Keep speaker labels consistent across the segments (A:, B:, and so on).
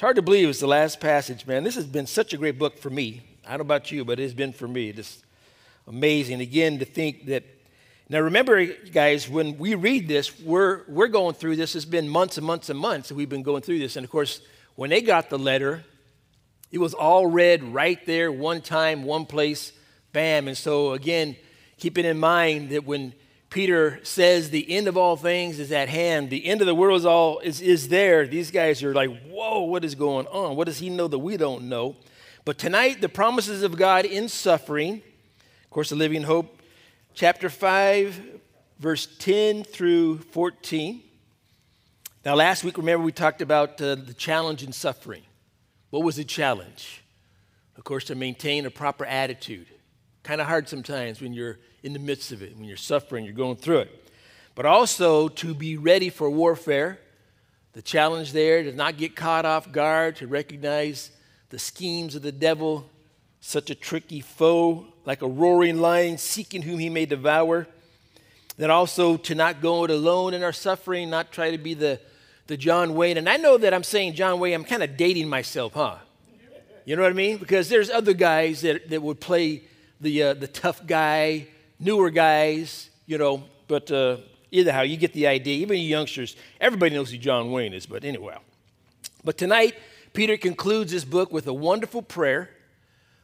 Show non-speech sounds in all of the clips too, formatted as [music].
A: It's hard to believe it's the last passage, man. This has been such a great book for me. I don't know about you, but it's been for me. Just amazing. Again, to think that. Now, remember, guys, when we read this, we're, we're going through this. It's been months and months and months that we've been going through this. And of course, when they got the letter, it was all read right there, one time, one place, bam. And so, again, keeping in mind that when Peter says the end of all things is at hand. The end of the world is all is, is there. These guys are like, whoa, what is going on? What does he know that we don't know? But tonight, the promises of God in suffering, of course, the Living Hope, chapter 5, verse 10 through 14. Now, last week, remember, we talked about uh, the challenge in suffering. What was the challenge? Of course, to maintain a proper attitude. Kind of hard sometimes when you're in the midst of it, when you're suffering, you're going through it. But also to be ready for warfare. The challenge there to not get caught off guard, to recognize the schemes of the devil, such a tricky foe, like a roaring lion seeking whom he may devour. Then also to not go it alone in our suffering, not try to be the, the John Wayne. And I know that I'm saying John Wayne, I'm kind of dating myself, huh? You know what I mean? Because there's other guys that, that would play the, uh, the tough guy, newer guys, you know, but uh, either how, you get the idea. Even you youngsters, everybody knows who John Wayne is, but anyway. But tonight, Peter concludes this book with a wonderful prayer,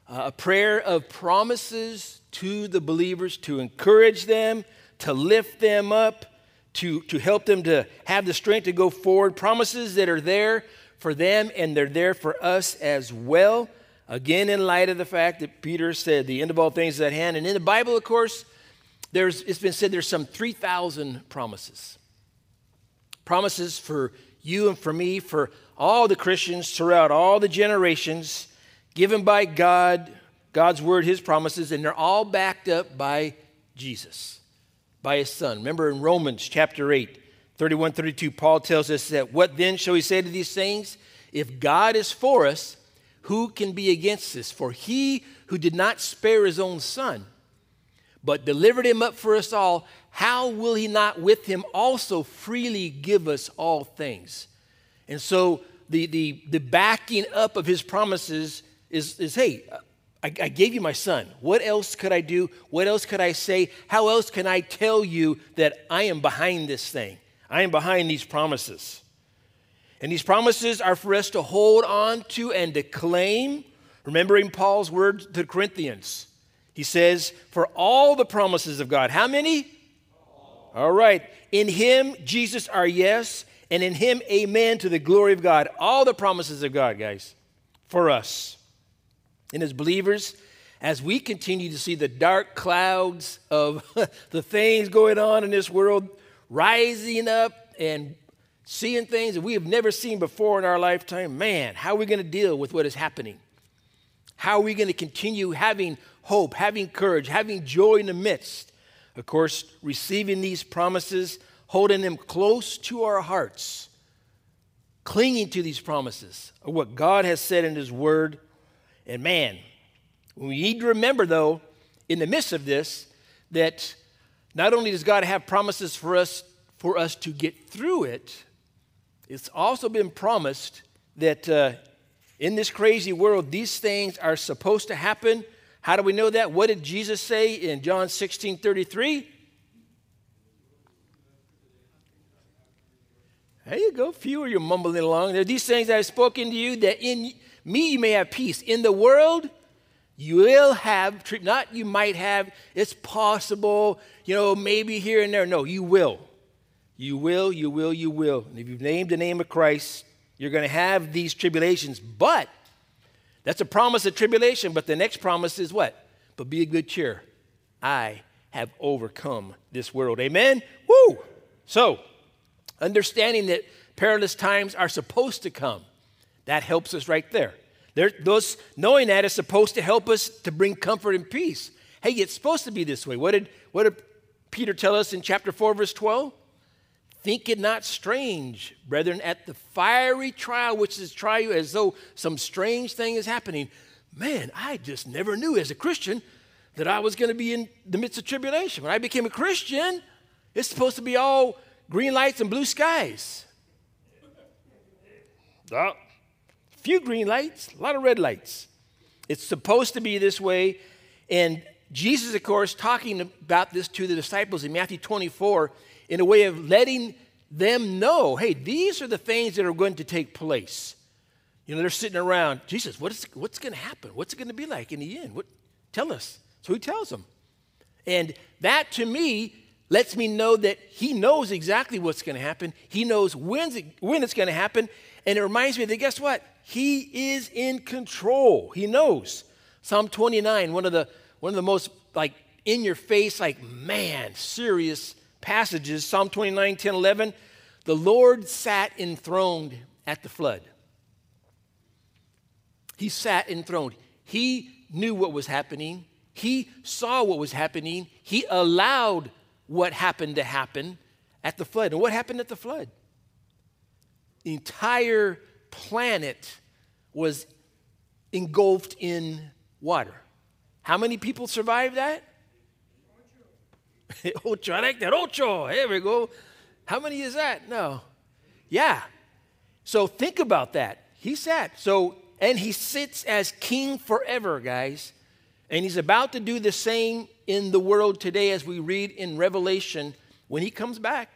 A: uh, a prayer of promises to the believers to encourage them, to lift them up, to, to help them to have the strength to go forward. Promises that are there for them and they're there for us as well. Again, in light of the fact that Peter said the end of all things is at hand. And in the Bible, of course, there's, it's been said there's some 3,000 promises. Promises for you and for me, for all the Christians throughout all the generations, given by God, God's word, his promises, and they're all backed up by Jesus, by his son. Remember in Romans chapter 8, 31, 32, Paul tells us that what then shall we say to these things? If God is for us, who can be against this? For he who did not spare his own son, but delivered him up for us all, how will he not with him also freely give us all things? And so the, the, the backing up of his promises is, is hey, I, I gave you my son. What else could I do? What else could I say? How else can I tell you that I am behind this thing? I am behind these promises. And these promises are for us to hold on to and to claim, remembering Paul's words to the Corinthians. He says, For all the promises of God, how many? All right. In him, Jesus, our yes, and in him, amen to the glory of God. All the promises of God, guys, for us. And as believers, as we continue to see the dark clouds of [laughs] the things going on in this world rising up and seeing things that we have never seen before in our lifetime, man, how are we going to deal with what is happening? How are we going to continue having hope, having courage, having joy in the midst? Of course, receiving these promises, holding them close to our hearts, clinging to these promises of what God has said in His Word. And man, we need to remember, though, in the midst of this, that not only does God have promises for us for us to get through it, it's also been promised that uh, in this crazy world, these things are supposed to happen. How do we know that? What did Jesus say in John 16 33? There you go. Few are you mumbling along. There are these things that I've spoken to you that in me you may have peace. In the world, you will have, not you might have, it's possible, you know, maybe here and there. No, you will. You will, you will, you will. And if you've named the name of Christ, you're going to have these tribulations. But that's a promise of tribulation. But the next promise is what? But be a good cheer. I have overcome this world. Amen? Woo! So, understanding that perilous times are supposed to come, that helps us right there. there those, knowing that is supposed to help us to bring comfort and peace. Hey, it's supposed to be this way. What did, what did Peter tell us in chapter 4, verse 12? Think it not strange, brethren, at the fiery trial which is try you as though some strange thing is happening. Man, I just never knew as a Christian that I was going to be in the midst of tribulation. When I became a Christian, it's supposed to be all green lights and blue skies. Oh, few green lights, a lot of red lights. It's supposed to be this way. And Jesus, of course, talking about this to the disciples in Matthew 24 in a way of letting them know hey, these are the things that are going to take place. You know, they're sitting around, Jesus, what is, what's going to happen? What's it going to be like in the end? What, tell us. So he tells them. And that to me lets me know that he knows exactly what's going to happen. He knows when's it, when it's going to happen. And it reminds me that guess what? He is in control. He knows. Psalm 29, one of the, one of the most like in your face, like man, serious passages. Psalm 29, 10, 11. The Lord sat enthroned at the flood. He sat enthroned. He knew what was happening. He saw what was happening. He allowed what happened to happen at the flood. And what happened at the flood? The entire planet was engulfed in water. How many people survived that? Ocho. I like that. Ocho. Here we go. How many is that? No. Yeah. So think about that. He sat. So and he sits as king forever, guys. And he's about to do the same in the world today as we read in Revelation when he comes back,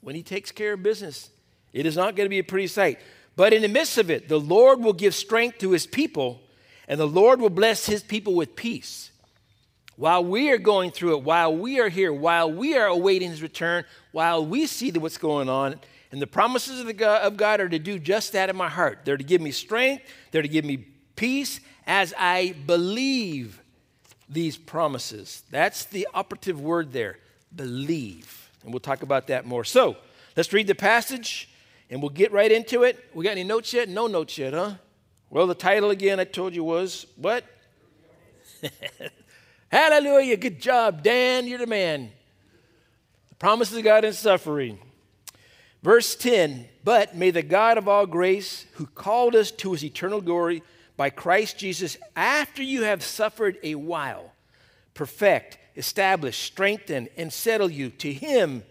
A: when he takes care of business. It is not going to be a pretty sight. But in the midst of it, the Lord will give strength to his people, and the Lord will bless his people with peace. While we are going through it, while we are here, while we are awaiting his return, while we see what's going on, and the promises of, the God, of God are to do just that in my heart. They're to give me strength, they're to give me peace as I believe these promises. That's the operative word there believe. And we'll talk about that more. So let's read the passage and we'll get right into it. We got any notes yet? No notes yet, huh? Well, the title again I told you was what? [laughs] Hallelujah. Good job, Dan. You're the man. The promises of God in suffering. Verse 10 But may the God of all grace, who called us to his eternal glory by Christ Jesus, after you have suffered a while, perfect, establish, strengthen, and settle you. To him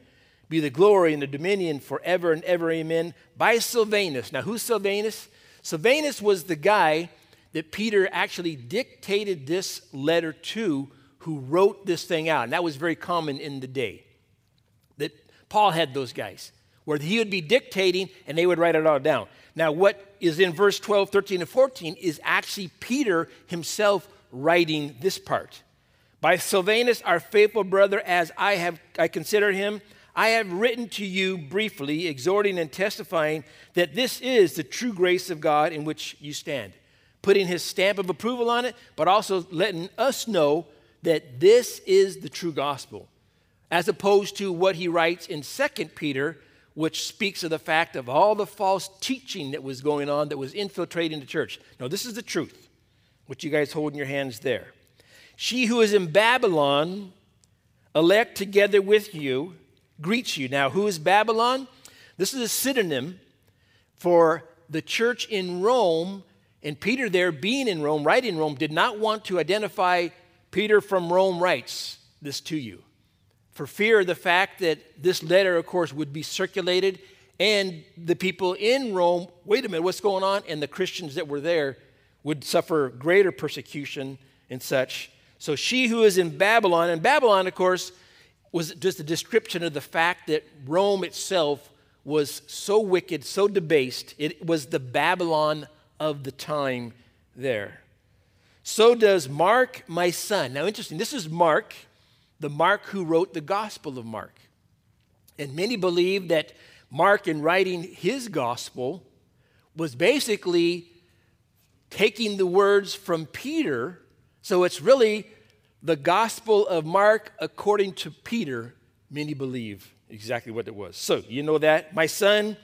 A: be the glory and the dominion forever and ever. Amen. By Silvanus. Now, who's Silvanus? Silvanus was the guy that Peter actually dictated this letter to, who wrote this thing out. And that was very common in the day. That Paul had those guys where he would be dictating and they would write it all down. Now, what is in verse 12, 13, and 14 is actually Peter himself writing this part. By Silvanus, our faithful brother, as I have I consider him, I have written to you briefly, exhorting and testifying that this is the true grace of God in which you stand, putting his stamp of approval on it, but also letting us know that this is the true gospel, as opposed to what he writes in 2 Peter which speaks of the fact of all the false teaching that was going on that was infiltrating the church. No, this is the truth, what you guys hold in your hands there. She who is in Babylon, elect together with you, greets you. Now, who is Babylon? This is a synonym for the church in Rome. And Peter, there being in Rome, right in Rome, did not want to identify Peter from Rome writes this to you for fear of the fact that this letter, of course, would be circulated and the people in Rome, wait a minute, what's going on? And the Christians that were there would suffer greater persecution and such. So she who is in Babylon, and Babylon, of course, was just a description of the fact that Rome itself was so wicked, so debased. It was the Babylon of the time there. So does Mark, my son. Now, interesting, this is Mark the Mark who wrote the Gospel of Mark. And many believe that Mark, in writing his gospel, was basically taking the words from Peter. So it's really the Gospel of Mark according to Peter, many believe exactly what it was. So you know that. My son,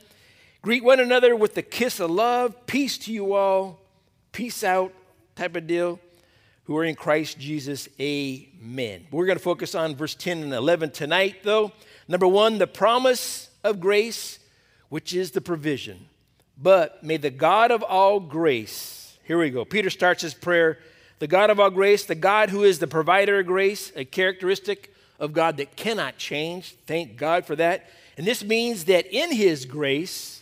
A: greet one another with the kiss of love. Peace to you all. Peace out type of deal who are in Christ Jesus. Amen. We're going to focus on verse 10 and 11 tonight, though. Number one, the promise of grace, which is the provision. But may the God of all grace, here we go. Peter starts his prayer the God of all grace, the God who is the provider of grace, a characteristic of God that cannot change. Thank God for that. And this means that in his grace,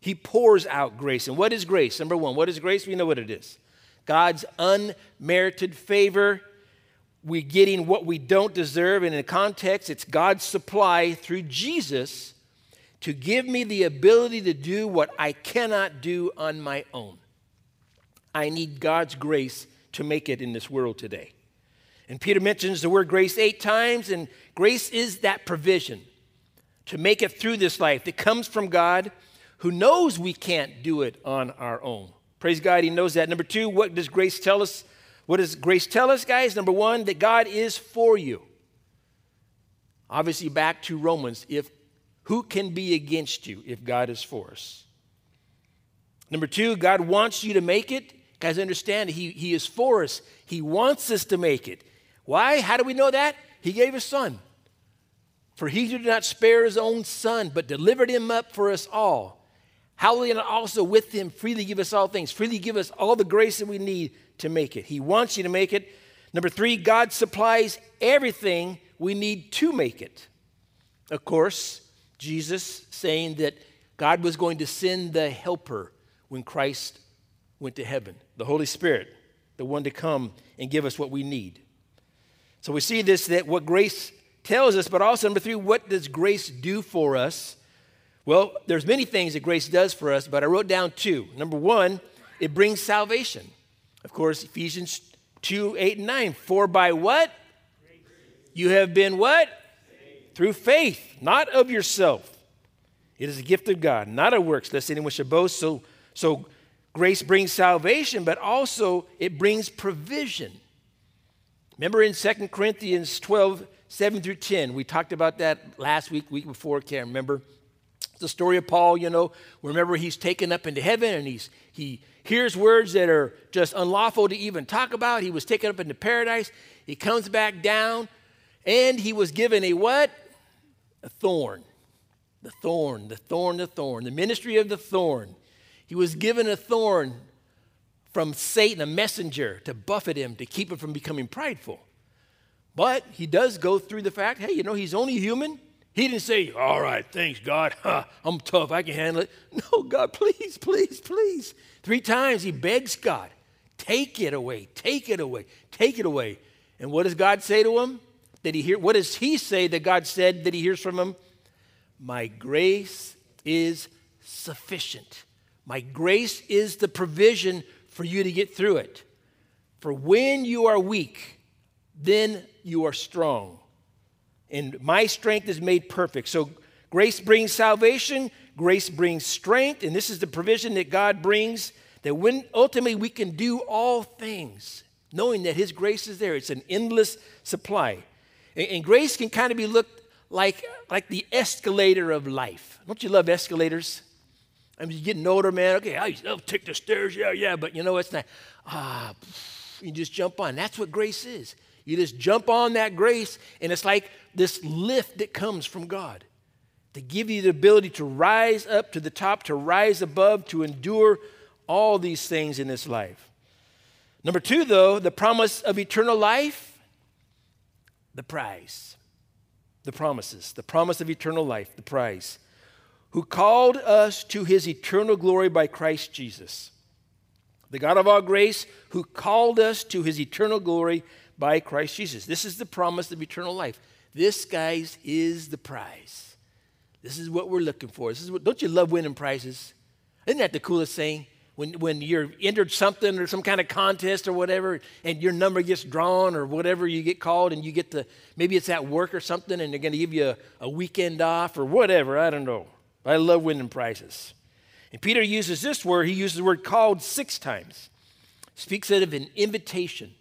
A: He pours out grace. And what is grace? Number one, what is grace? We know what it is God's unmerited favor. We're getting what we don't deserve. And in context, it's God's supply through Jesus to give me the ability to do what I cannot do on my own. I need God's grace to make it in this world today. And Peter mentions the word grace eight times, and grace is that provision to make it through this life that comes from God who knows we can't do it on our own. Praise God, He knows that. Number two, what does grace tell us? What does grace tell us, guys? Number one, that God is for you. Obviously, back to Romans, if who can be against you if God is for us? Number two, God wants you to make it. Guys, understand he, he is for us. He wants us to make it. Why? How do we know that? He gave his son. For he did not spare his own son, but delivered him up for us all. How will he not also with him freely give us all things, freely give us all the grace that we need to make it? He wants you to make it. Number three, God supplies everything we need to make it. Of course, Jesus saying that God was going to send the helper when Christ went to heaven, the Holy Spirit, the one to come and give us what we need. So we see this that what grace tells us, but also number three, what does grace do for us? Well, there's many things that grace does for us, but I wrote down two. Number one, it brings salvation. Of course, Ephesians 2, 8, and 9. For by what? You have been what? Through faith, not of yourself. It is a gift of God, not of works, lest anyone should boast. So, so grace brings salvation, but also it brings provision. Remember in 2 Corinthians 12, 7 through 10, we talked about that last week, week before, can't remember. The story of Paul, you know, remember he's taken up into heaven and he's he hears words that are just unlawful to even talk about. He was taken up into paradise. He comes back down and he was given a what? A thorn. The thorn, the thorn, the thorn, the ministry of the thorn. He was given a thorn from Satan, a messenger, to buffet him, to keep him from becoming prideful. But he does go through the fact hey, you know, he's only human. He didn't say, All right, thanks, God. [laughs] I'm tough. I can handle it. [laughs] No, God, please, please, please. Three times he begs God, Take it away, take it away, take it away. And what does God say to him? Did he hear? What does he say that God said that he hears from him? My grace is sufficient. My grace is the provision for you to get through it. For when you are weak, then you are strong. And my strength is made perfect. So grace brings salvation, grace brings strength, and this is the provision that God brings that when ultimately we can do all things, knowing that His grace is there. It's an endless supply. And, and grace can kind of be looked like, like the escalator of life. Don't you love escalators? I mean, you're getting older, man. Okay, I'll take the stairs. Yeah, yeah. But you know, it's not, ah, you just jump on. That's what grace is. You just jump on that grace, and it's like this lift that comes from God to give you the ability to rise up to the top, to rise above, to endure all these things in this life. Number two, though, the promise of eternal life, the prize. The promises, the promise of eternal life, the prize. Who called us to his eternal glory by Christ Jesus. The God of all grace, who called us to his eternal glory by Christ Jesus. This is the promise of eternal life. This, guys, is the prize. This is what we're looking for. This is what, don't you love winning prizes? Isn't that the coolest thing? When, when you're entered something or some kind of contest or whatever, and your number gets drawn or whatever you get called, and you get to maybe it's at work or something, and they're going to give you a, a weekend off or whatever. I don't know. I love winning prizes. And Peter uses this word, he uses the word called six times. Speaks of an invitation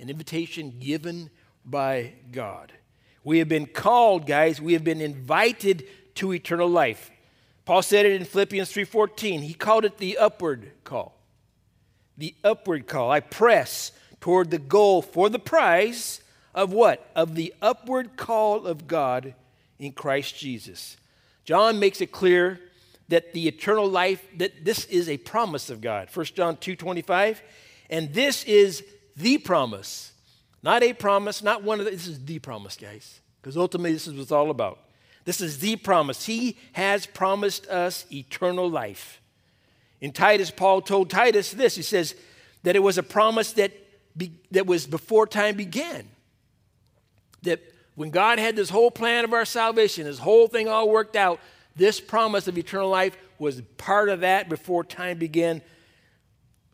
A: an invitation given by God. We have been called, guys, we have been invited to eternal life. Paul said it in Philippians 3:14. He called it the upward call. The upward call. I press toward the goal for the prize of what? Of the upward call of God in Christ Jesus. John makes it clear that the eternal life that this is a promise of God. 1 John 2:25, and this is the promise. Not a promise, not one of the, this is the promise, guys. Because ultimately, this is what it's all about. This is the promise. He has promised us eternal life. In Titus, Paul told Titus this he says that it was a promise that, be, that was before time began. That when God had this whole plan of our salvation, this whole thing all worked out, this promise of eternal life was part of that before time began.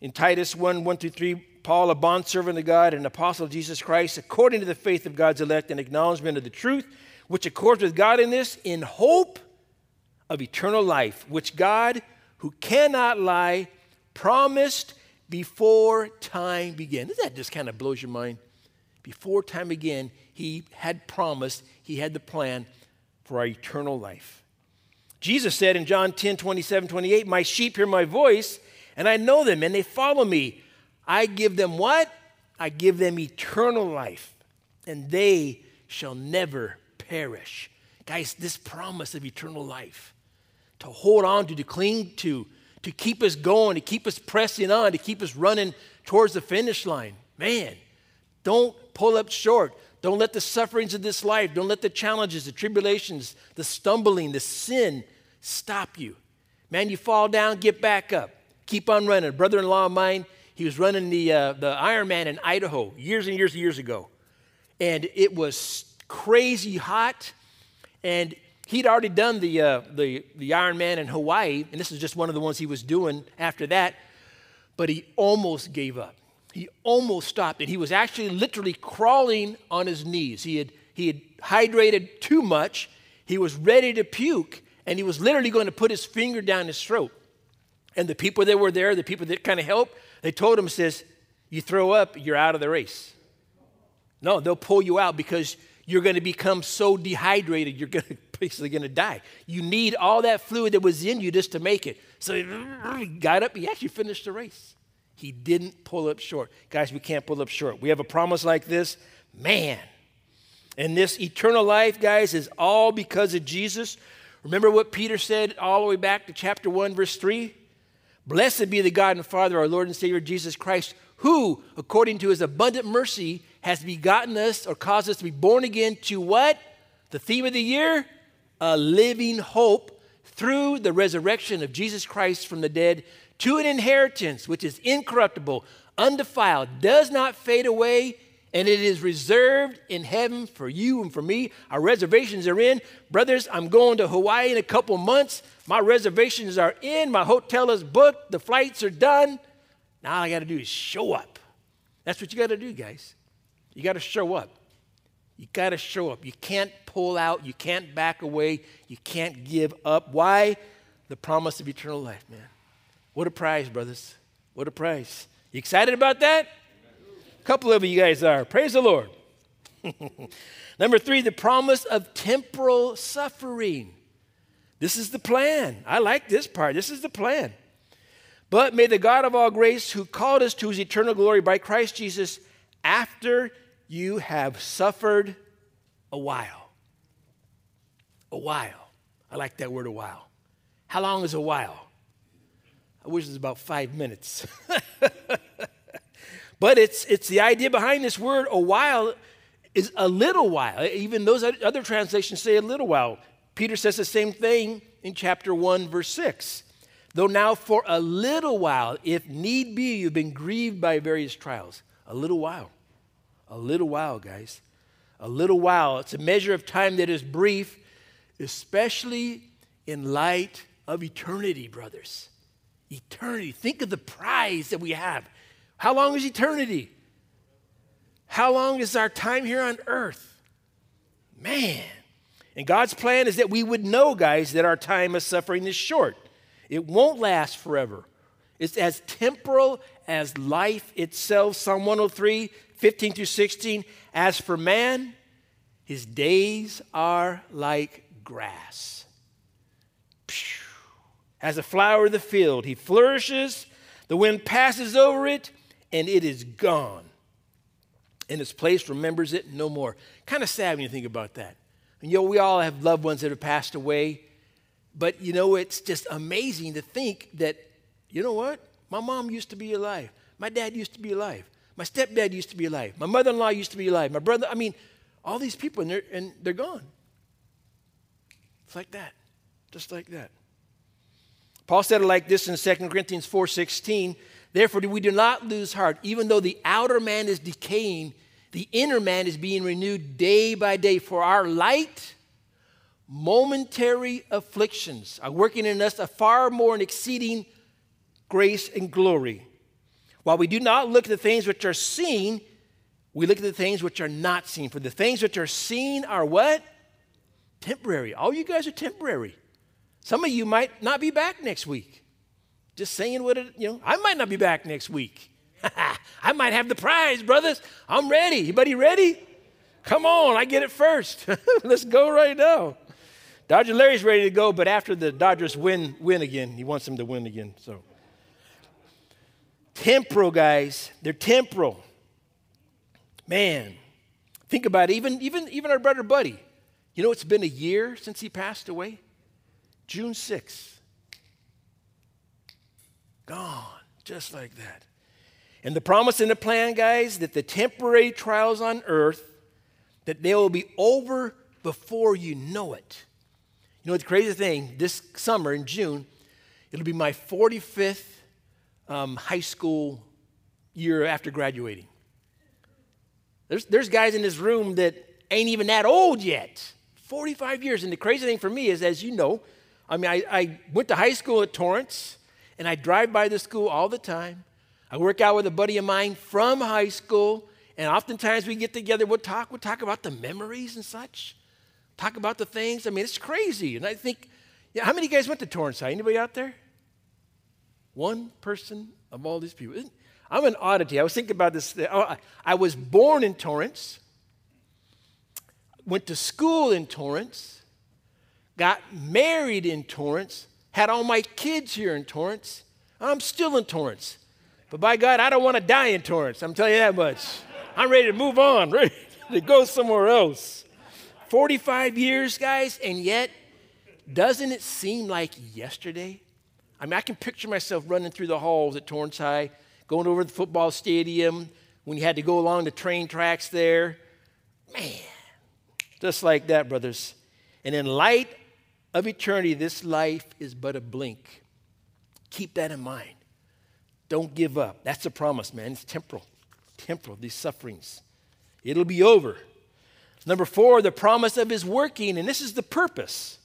A: In Titus 1 1 through 3, Paul, a bondservant of God and apostle of Jesus Christ, according to the faith of God's elect and acknowledgement of the truth, which accords with godliness, in this, in hope of eternal life, which God, who cannot lie, promised before time began. That just kind of blows your mind? Before time began, he had promised, he had the plan for our eternal life. Jesus said in John 10 27, 28, My sheep hear my voice, and I know them, and they follow me. I give them what? I give them eternal life, and they shall never perish. Guys, this promise of eternal life, to hold on to, to cling to, to keep us going, to keep us pressing on, to keep us running towards the finish line. Man, don't pull up short. Don't let the sufferings of this life, don't let the challenges, the tribulations, the stumbling, the sin stop you. Man, you fall down, get back up. Keep on running. Brother in law of mine, he was running the, uh, the Ironman in Idaho years and years and years ago. And it was crazy hot. And he'd already done the, uh, the, the Ironman in Hawaii, and this is just one of the ones he was doing after that. But he almost gave up. He almost stopped, and he was actually literally crawling on his knees. He had, he had hydrated too much. He was ready to puke, and he was literally going to put his finger down his throat. And the people that were there, the people that kind of helped, they told him, says, you throw up, you're out of the race. No, they'll pull you out because you're going to become so dehydrated, you're going [laughs] to basically going to die. You need all that fluid that was in you just to make it. So he [laughs] got up, he actually finished the race. He didn't pull up short. Guys, we can't pull up short. We have a promise like this, man. And this eternal life, guys, is all because of Jesus. Remember what Peter said all the way back to chapter 1, verse 3? Blessed be the God and Father, our Lord and Savior Jesus Christ, who, according to his abundant mercy, has begotten us or caused us to be born again to what? The theme of the year? A living hope through the resurrection of Jesus Christ from the dead to an inheritance which is incorruptible, undefiled, does not fade away, and it is reserved in heaven for you and for me. Our reservations are in. Brothers, I'm going to Hawaii in a couple months. My reservations are in. My hotel is booked. The flights are done. Now all I got to do is show up. That's what you got to do, guys. You got to show up. You got to show up. You can't pull out. You can't back away. You can't give up. Why? The promise of eternal life, man. What a prize, brothers. What a prize. You excited about that? A couple of you guys are. Praise the Lord. [laughs] Number three, the promise of temporal suffering. This is the plan. I like this part. This is the plan. But may the God of all grace, who called us to his eternal glory by Christ Jesus, after you have suffered a while. A while. I like that word, a while. How long is a while? I wish it was about five minutes. [laughs] but it's, it's the idea behind this word, a while is a little while. Even those other translations say a little while. Peter says the same thing in chapter 1, verse 6. Though now for a little while, if need be, you've been grieved by various trials. A little while. A little while, guys. A little while. It's a measure of time that is brief, especially in light of eternity, brothers. Eternity. Think of the prize that we have. How long is eternity? How long is our time here on earth? Man. And God's plan is that we would know, guys, that our time of suffering is short. It won't last forever. It's as temporal as life itself. Psalm 103 15 through 16. As for man, his days are like grass. As a flower of the field, he flourishes, the wind passes over it, and it is gone. And its place remembers it no more. Kind of sad when you think about that. And you know, we all have loved ones that have passed away, but you know, it's just amazing to think that, you know what? My mom used to be alive. My dad used to be alive. My stepdad used to be alive. My mother in law used to be alive. My brother, I mean, all these people, and they're, and they're gone. It's like that, just like that. Paul said it like this in 2 Corinthians 4:16, therefore we do not lose heart, even though the outer man is decaying, the inner man is being renewed day by day, for our light momentary afflictions are working in us a far more and exceeding grace and glory. While we do not look at the things which are seen, we look at the things which are not seen. For the things which are seen are what? Temporary. All you guys are temporary. Some of you might not be back next week. Just saying what it, you know, I might not be back next week. [laughs] I might have the prize, brothers. I'm ready. Anybody ready? Come on, I get it first. [laughs] Let's go right now. Dodger Larry's ready to go, but after the Dodgers win, win again, he wants them to win again. So, temporal guys, they're temporal. Man, think about it. Even, even, even our brother Buddy. You know, it's been a year since he passed away. June 6th. Gone, just like that. And the promise and the plan, guys, that the temporary trials on earth, that they will be over before you know it. You know, the crazy thing, this summer in June, it'll be my 45th um, high school year after graduating. There's, there's guys in this room that ain't even that old yet. 45 years. And the crazy thing for me is, as you know, I mean, I, I went to high school at Torrance, and I drive by the school all the time. I work out with a buddy of mine from high school, and oftentimes we get together, we'll talk, we'll talk about the memories and such talk about the things. I mean, it's crazy. And I think, yeah, how many guys went to Torrance High? Anybody out there? One person of all these people. I'm an oddity. I was thinking about this. Oh, I was born in Torrance, went to school in Torrance, got married in Torrance, had all my kids here in Torrance. I'm still in Torrance. But by God, I don't want to die in Torrance. I'm telling you that much. I'm ready to move on, [laughs] ready to go somewhere else. 45 years, guys, and yet, doesn't it seem like yesterday? I mean, I can picture myself running through the halls at Torrance High, going over the football stadium, when you had to go along the train tracks there. Man, just like that, brothers. And in light of eternity, this life is but a blink. Keep that in mind. Don't give up. That's a promise, man. It's temporal. Temporal, these sufferings. It'll be over. Number four, the promise of his working, and this is the purpose.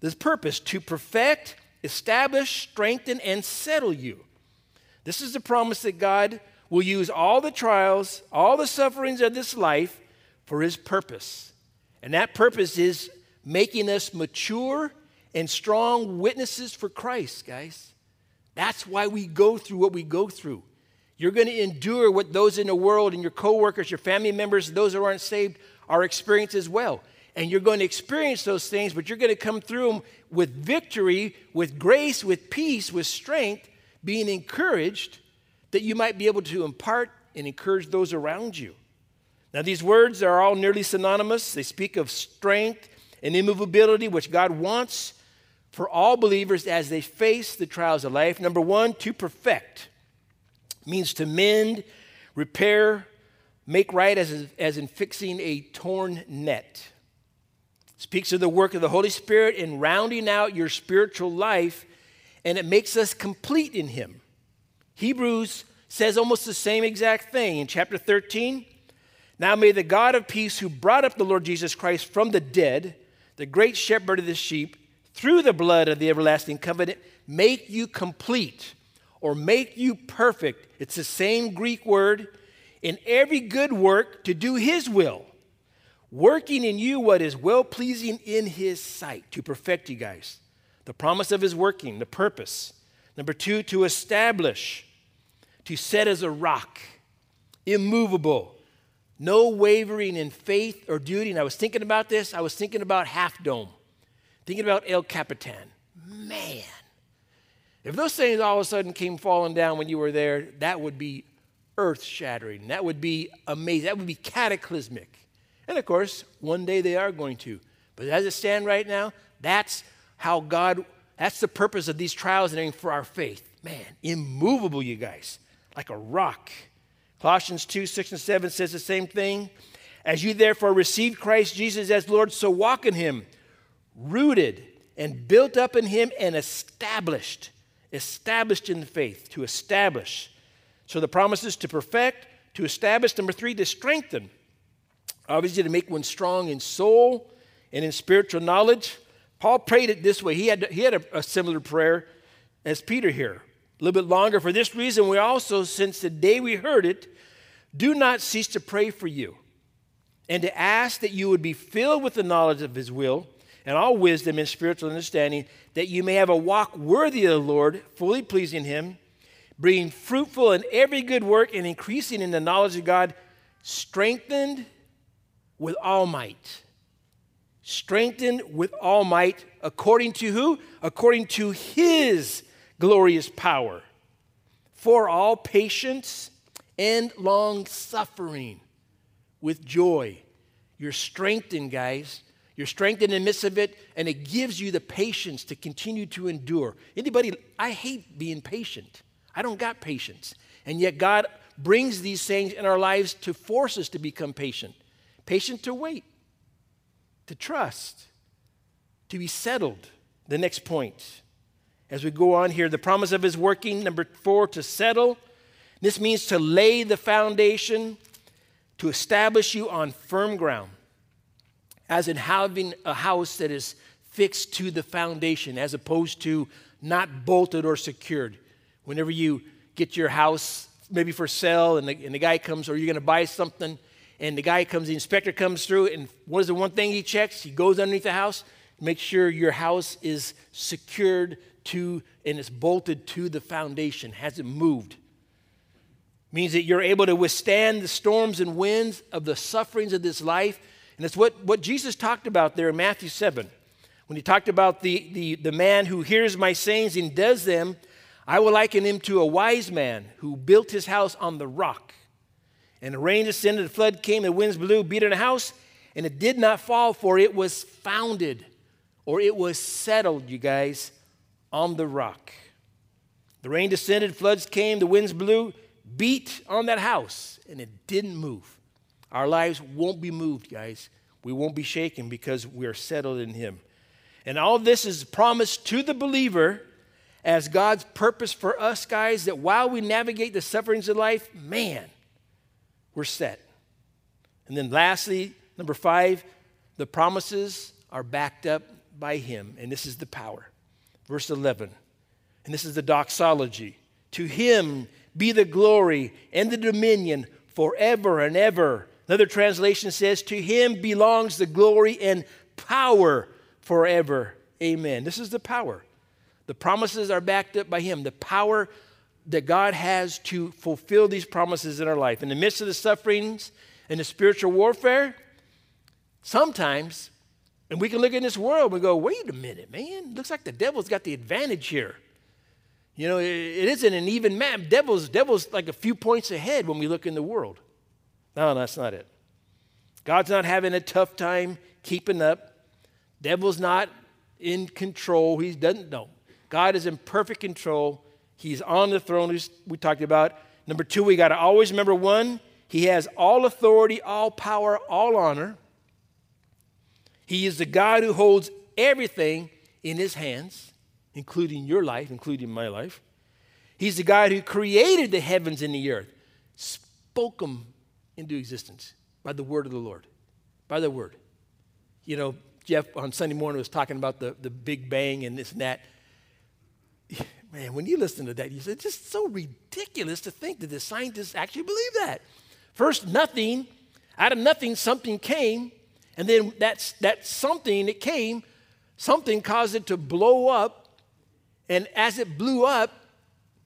A: This purpose to perfect, establish, strengthen, and settle you. This is the promise that God will use all the trials, all the sufferings of this life for his purpose. And that purpose is making us mature and strong witnesses for Christ, guys. That's why we go through what we go through. You're going to endure what those in the world and your coworkers, your family members, those who aren't saved are experiencing as well. And you're going to experience those things, but you're going to come through them with victory, with grace, with peace, with strength, being encouraged that you might be able to impart and encourage those around you. Now, these words are all nearly synonymous. They speak of strength and immovability, which God wants for all believers as they face the trials of life. Number one, to perfect means to mend, repair, make right as, as in fixing a torn net. Speaks of the work of the Holy Spirit in rounding out your spiritual life, and it makes us complete in Him. Hebrews says almost the same exact thing in chapter 13. Now may the God of peace, who brought up the Lord Jesus Christ from the dead, the great shepherd of the sheep, through the blood of the everlasting covenant, make you complete or make you perfect. It's the same Greek word in every good work to do his will, working in you what is well pleasing in his sight, to perfect you guys. The promise of his working, the purpose. Number two, to establish, to set as a rock, immovable, no wavering in faith or duty. And I was thinking about this, I was thinking about Half Dome, thinking about El Capitan. Man, if those things all of a sudden came falling down when you were there, that would be earth shattering. That would be amazing. That would be cataclysmic. And of course, one day they are going to. But as it stands right now, that's how God, that's the purpose of these trials and for our faith. Man, immovable, you guys, like a rock. Colossians 2 6 and 7 says the same thing. As you therefore received Christ Jesus as Lord, so walk in him, rooted and built up in him and established, established in the faith, to establish. So the promises to perfect, to establish. Number three, to strengthen. Obviously, to make one strong in soul and in spiritual knowledge. Paul prayed it this way. He had, he had a, a similar prayer as Peter here. A little bit longer. For this reason, we also, since the day we heard it, do not cease to pray for you and to ask that you would be filled with the knowledge of his will and all wisdom and spiritual understanding, that you may have a walk worthy of the Lord, fully pleasing him, being fruitful in every good work and increasing in the knowledge of God, strengthened with all might. Strengthened with all might, according to who? According to his glorious power, for all patience and long suffering with joy. You're strengthened, guys. You're strengthened in the midst of it, and it gives you the patience to continue to endure. Anybody, I hate being patient. I don't got patience. And yet God brings these things in our lives to force us to become patient. Patient to wait, to trust, to be settled. The next point. As we go on here, the promise of his working, number four, to settle. This means to lay the foundation, to establish you on firm ground, as in having a house that is fixed to the foundation, as opposed to not bolted or secured. Whenever you get your house, maybe for sale, and the, and the guy comes, or you're going to buy something, and the guy comes, the inspector comes through, and what is the one thing he checks? He goes underneath the house, make sure your house is secured to and it's bolted to the foundation, hasn't moved. Means that you're able to withstand the storms and winds of the sufferings of this life. And it's what, what Jesus talked about there in Matthew 7. When he talked about the, the, the man who hears my sayings and does them, I will liken him to a wise man who built his house on the rock. And the rain descended, the flood came, the winds blew, beat on the house, and it did not fall, for it was founded or it was settled, you guys, on the rock. The rain descended, floods came, the winds blew, beat on that house, and it didn't move. Our lives won't be moved, guys. We won't be shaken because we are settled in Him. And all this is promised to the believer as God's purpose for us, guys, that while we navigate the sufferings of life, man, we're set. And then lastly, number five, the promises are backed up by Him, and this is the power. Verse 11. And this is the doxology. To him be the glory and the dominion forever and ever. Another translation says, To him belongs the glory and power forever. Amen. This is the power. The promises are backed up by him. The power that God has to fulfill these promises in our life. In the midst of the sufferings and the spiritual warfare, sometimes and we can look in this world and go, wait a minute, man. Looks like the devil's got the advantage here. You know, it, isn't an even map. Devil's, devil's like a few points ahead when we look in the world. No, that's not it. God's not having a tough time keeping up. Devil's not in control. He doesn't know. God is in perfect control. He's on the throne, we talked about. Number two, we got to always remember one, he has all authority, all power, all honor. He is the God who holds everything in his hands, including your life, including my life. He's the God who created the heavens and the earth, spoke them into existence by the word of the Lord, by the word. You know, Jeff on Sunday morning was talking about the, the Big Bang and this and that. [sighs] Man, when you listen to that, you say, it's just so ridiculous to think that the scientists actually believe that. First, nothing, out of nothing, something came, and then that's, that something that came, something caused it to blow up. And as it blew up,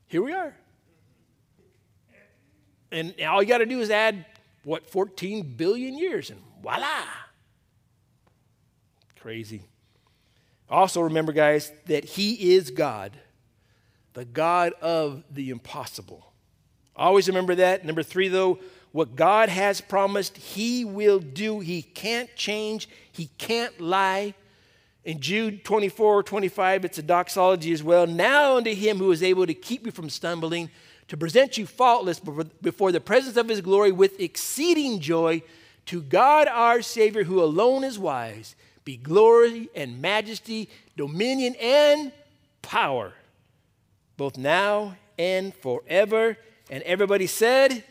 A: here we are. And all you got to do is add, what, 14 billion years, and voila. Crazy. Also, remember, guys, that He is God, the God of the impossible. Always remember that. Number three, though, what God has promised, He will do. He can't change, He can't lie. In Jude 24 25, it's a doxology as well. Now unto Him who is able to keep you from stumbling, to present you faultless before the presence of His glory with exceeding joy, to God our Savior, who alone is wise, be glory and majesty, dominion and power, both now and forever. And everybody said,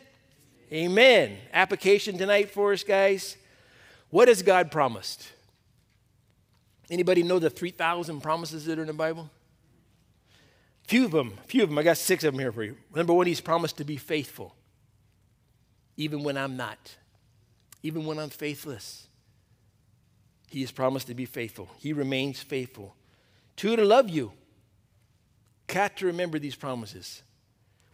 A: Amen. Application tonight for us, guys. What has God promised? Anybody know the 3,000 promises that are in the Bible? Few of them, few of them. I got six of them here for you. Number one, He's promised to be faithful, even when I'm not, even when I'm faithless. He has promised to be faithful. He remains faithful. Two, to love you. Got to remember these promises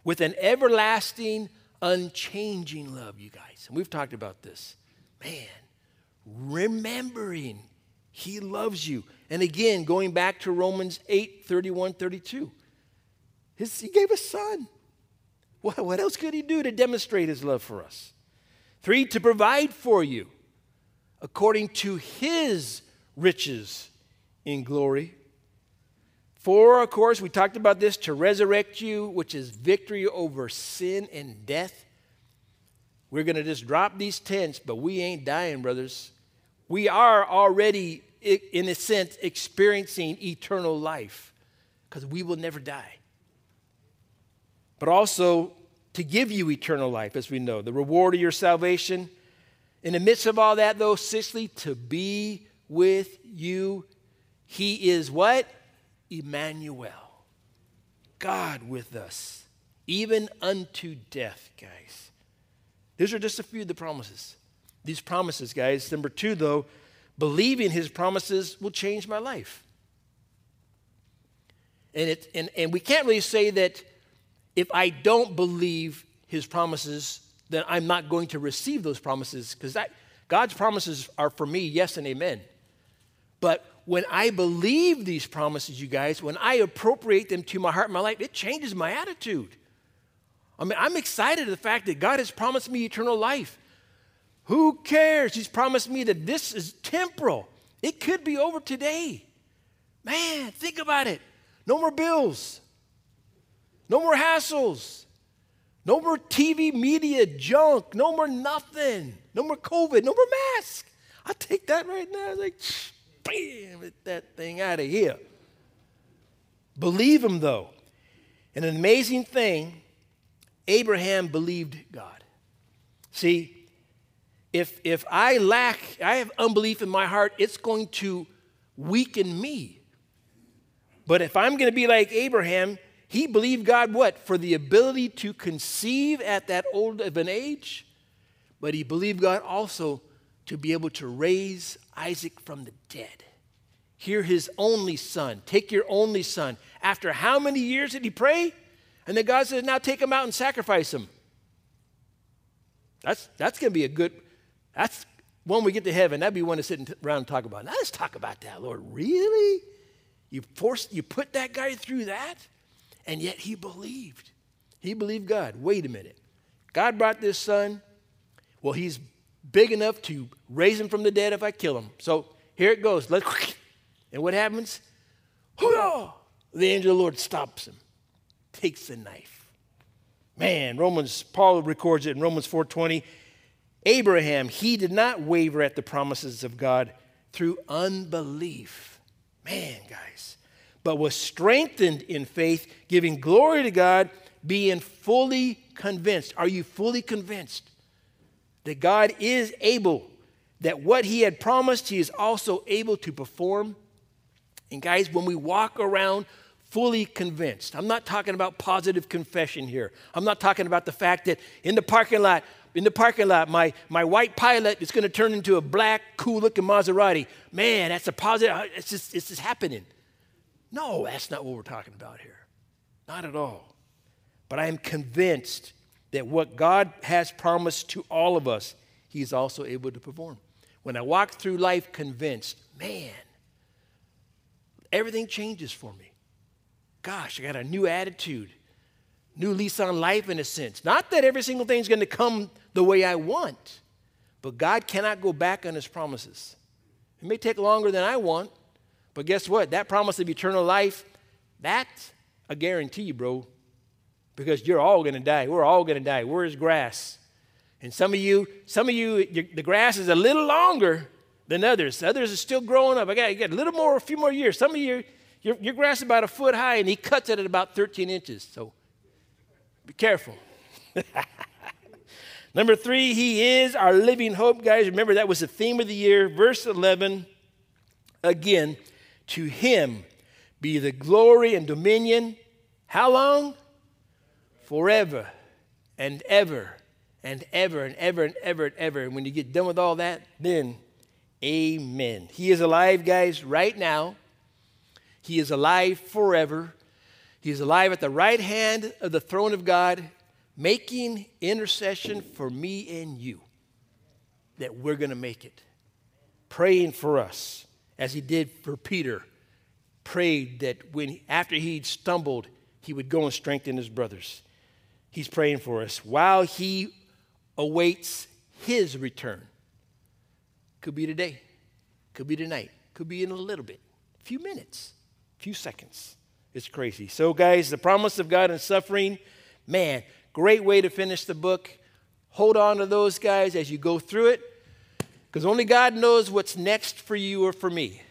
A: with an everlasting, unchanging love, you guys. And we've talked about this. Man, remembering he loves you. And again, going back to Romans 8 31, 32. His, he gave a son. What, what else could he do to demonstrate his love for us? Three, to provide for you according to his riches in glory. Four, of course, we talked about this to resurrect you, which is victory over sin and death. We're going to just drop these tents, but we ain't dying, brothers. We are already in a sense, experiencing eternal life because we will never die. But also to give you eternal life, as we know, the reward of your salvation. In the midst of all that, though, sixthly, to be with you. He is what? Emmanuel. God with us, even unto death, guys. These are just a few of the promises. These promises, guys. Number two, though, believing his promises will change my life. And, it, and, and we can't really say that if I don't believe his promises, then I'm not going to receive those promises because God's promises are for me, yes and amen. But when I believe these promises, you guys, when I appropriate them to my heart and my life, it changes my attitude. I mean, I'm excited at the fact that God has promised me eternal life. Who cares? He's promised me that this is temporal. It could be over today. Man, think about it. No more bills. No more hassles. No more TV media junk. No more nothing. No more COVID. No more mask. I take that right now. Like, bam, get that thing out of here. Believe him, though. And an amazing thing, Abraham believed God. See, if, if I lack, I have unbelief in my heart, it's going to weaken me. But if I'm going to be like Abraham, he believed God what? For the ability to conceive at that old of an age, but he believed God also to be able to raise Isaac from the dead. Here, his only son. Take your only son. After how many years did he pray? And then God says, now take him out and sacrifice him. That's, that's going to be a good, that's when we get to heaven, that'd be one to sit around and talk about. Now let's talk about that, Lord. Really? You forced, you put that guy through that? And yet he believed. He believed God. Wait a minute. God brought this son. Well, he's big enough to raise him from the dead if I kill him. So here it goes. Let's, [laughs] and what happens? The angel of the Lord stops him, takes the knife. Man, Romans, Paul records it in Romans 4:20. Abraham, he did not waver at the promises of God through unbelief. Man, guys. But was strengthened in faith, giving glory to God, being fully convinced. Are you fully convinced that God is able, that what he had promised, he is also able to perform? And guys, when we walk around fully convinced. I'm not talking about positive confession here. I'm not talking about the fact that in the parking lot, in the parking lot, my, my white pilot is going to turn into a black, cool looking Maserati. Man, that's a positive, it's just, it's just happening. No, that's not what we're talking about here. Not at all. But I am convinced that what God has promised to all of us, He's also able to perform. When I walk through life convinced, man, everything changes for me. Gosh, I got a new attitude new lease on life in a sense. Not that every single thing's going to come the way I want, but God cannot go back on his promises. It may take longer than I want, but guess what? That promise of eternal life, that's a guarantee, bro. Because you're all going to die. We're all going to die. We're grass. And some of you, some of you, the grass is a little longer, than others. Others are still growing up. I got, got a little more, a few more years. Some of you, your, your grass is about a foot high, and he cuts it at about 13 inches. So be careful. [laughs] Number three, he is our living hope, guys. Remember, that was the theme of the year. Verse 11, again, to him be the glory and dominion. How long? Forever and ever and ever and ever and ever and ever. And when you get done with all that, then amen. He is alive, guys, right now. He is alive forever. He is alive at the right hand of the throne of God, making intercession for me and you that we're going to make it. Praying for us, as he did for Peter, prayed that when after he'd stumbled, he would go and strengthen his brothers. He's praying for us while he awaits his return. Could be today, could be tonight, could be in a little bit, a few minutes, a few seconds. It's crazy. So, guys, the promise of God and suffering, man, great way to finish the book. Hold on to those guys as you go through it, because only God knows what's next for you or for me.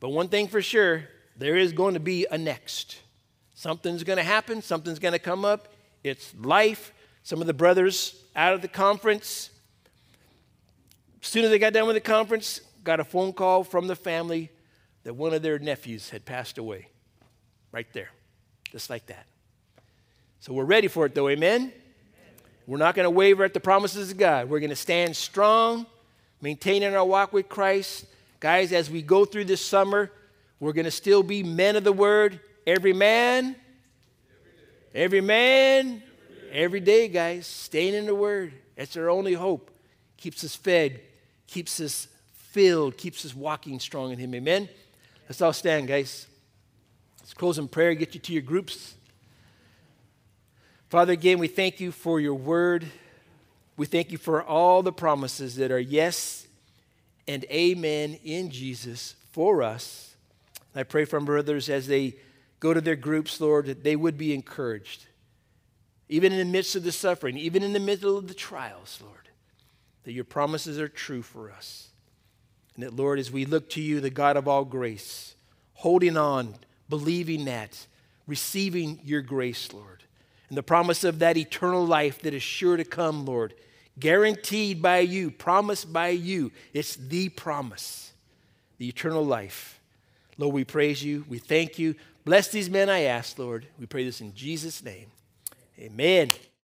A: But one thing for sure, there is going to be a next. Something's going to happen, something's going to come up. It's life. Some of the brothers out of the conference, as soon as they got done with the conference, got a phone call from the family that one of their nephews had passed away. Right there, just like that. So we're ready for it, though, amen? We're not going to waver at the promises of God. We're going to stand strong, maintaining our walk with Christ. Guys, as we go through this summer, we're going to still be men of the word. Every man, every man, every day, guys, staying in the word. That's our only hope. Keeps us fed, keeps us filled, keeps us walking strong in Him. Amen? Let's all stand, guys. Let's close in prayer, get you to your groups. Father, again, we thank you for your word. We thank you for all the promises that are yes and amen in Jesus for us. I pray for our brothers as they go to their groups, Lord, that they would be encouraged, even in the midst of the suffering, even in the middle of the trials, Lord, that your promises are true for us. And that, Lord, as we look to you, the God of all grace, holding on, believing that, receiving your grace, Lord, and the promise of that eternal life that is sure to come, Lord, guaranteed by you, promised by you. It's the promise, the eternal life. Lord, we praise you. We thank you. Bless these men, I ask, Lord. We pray this in Jesus' name. Amen.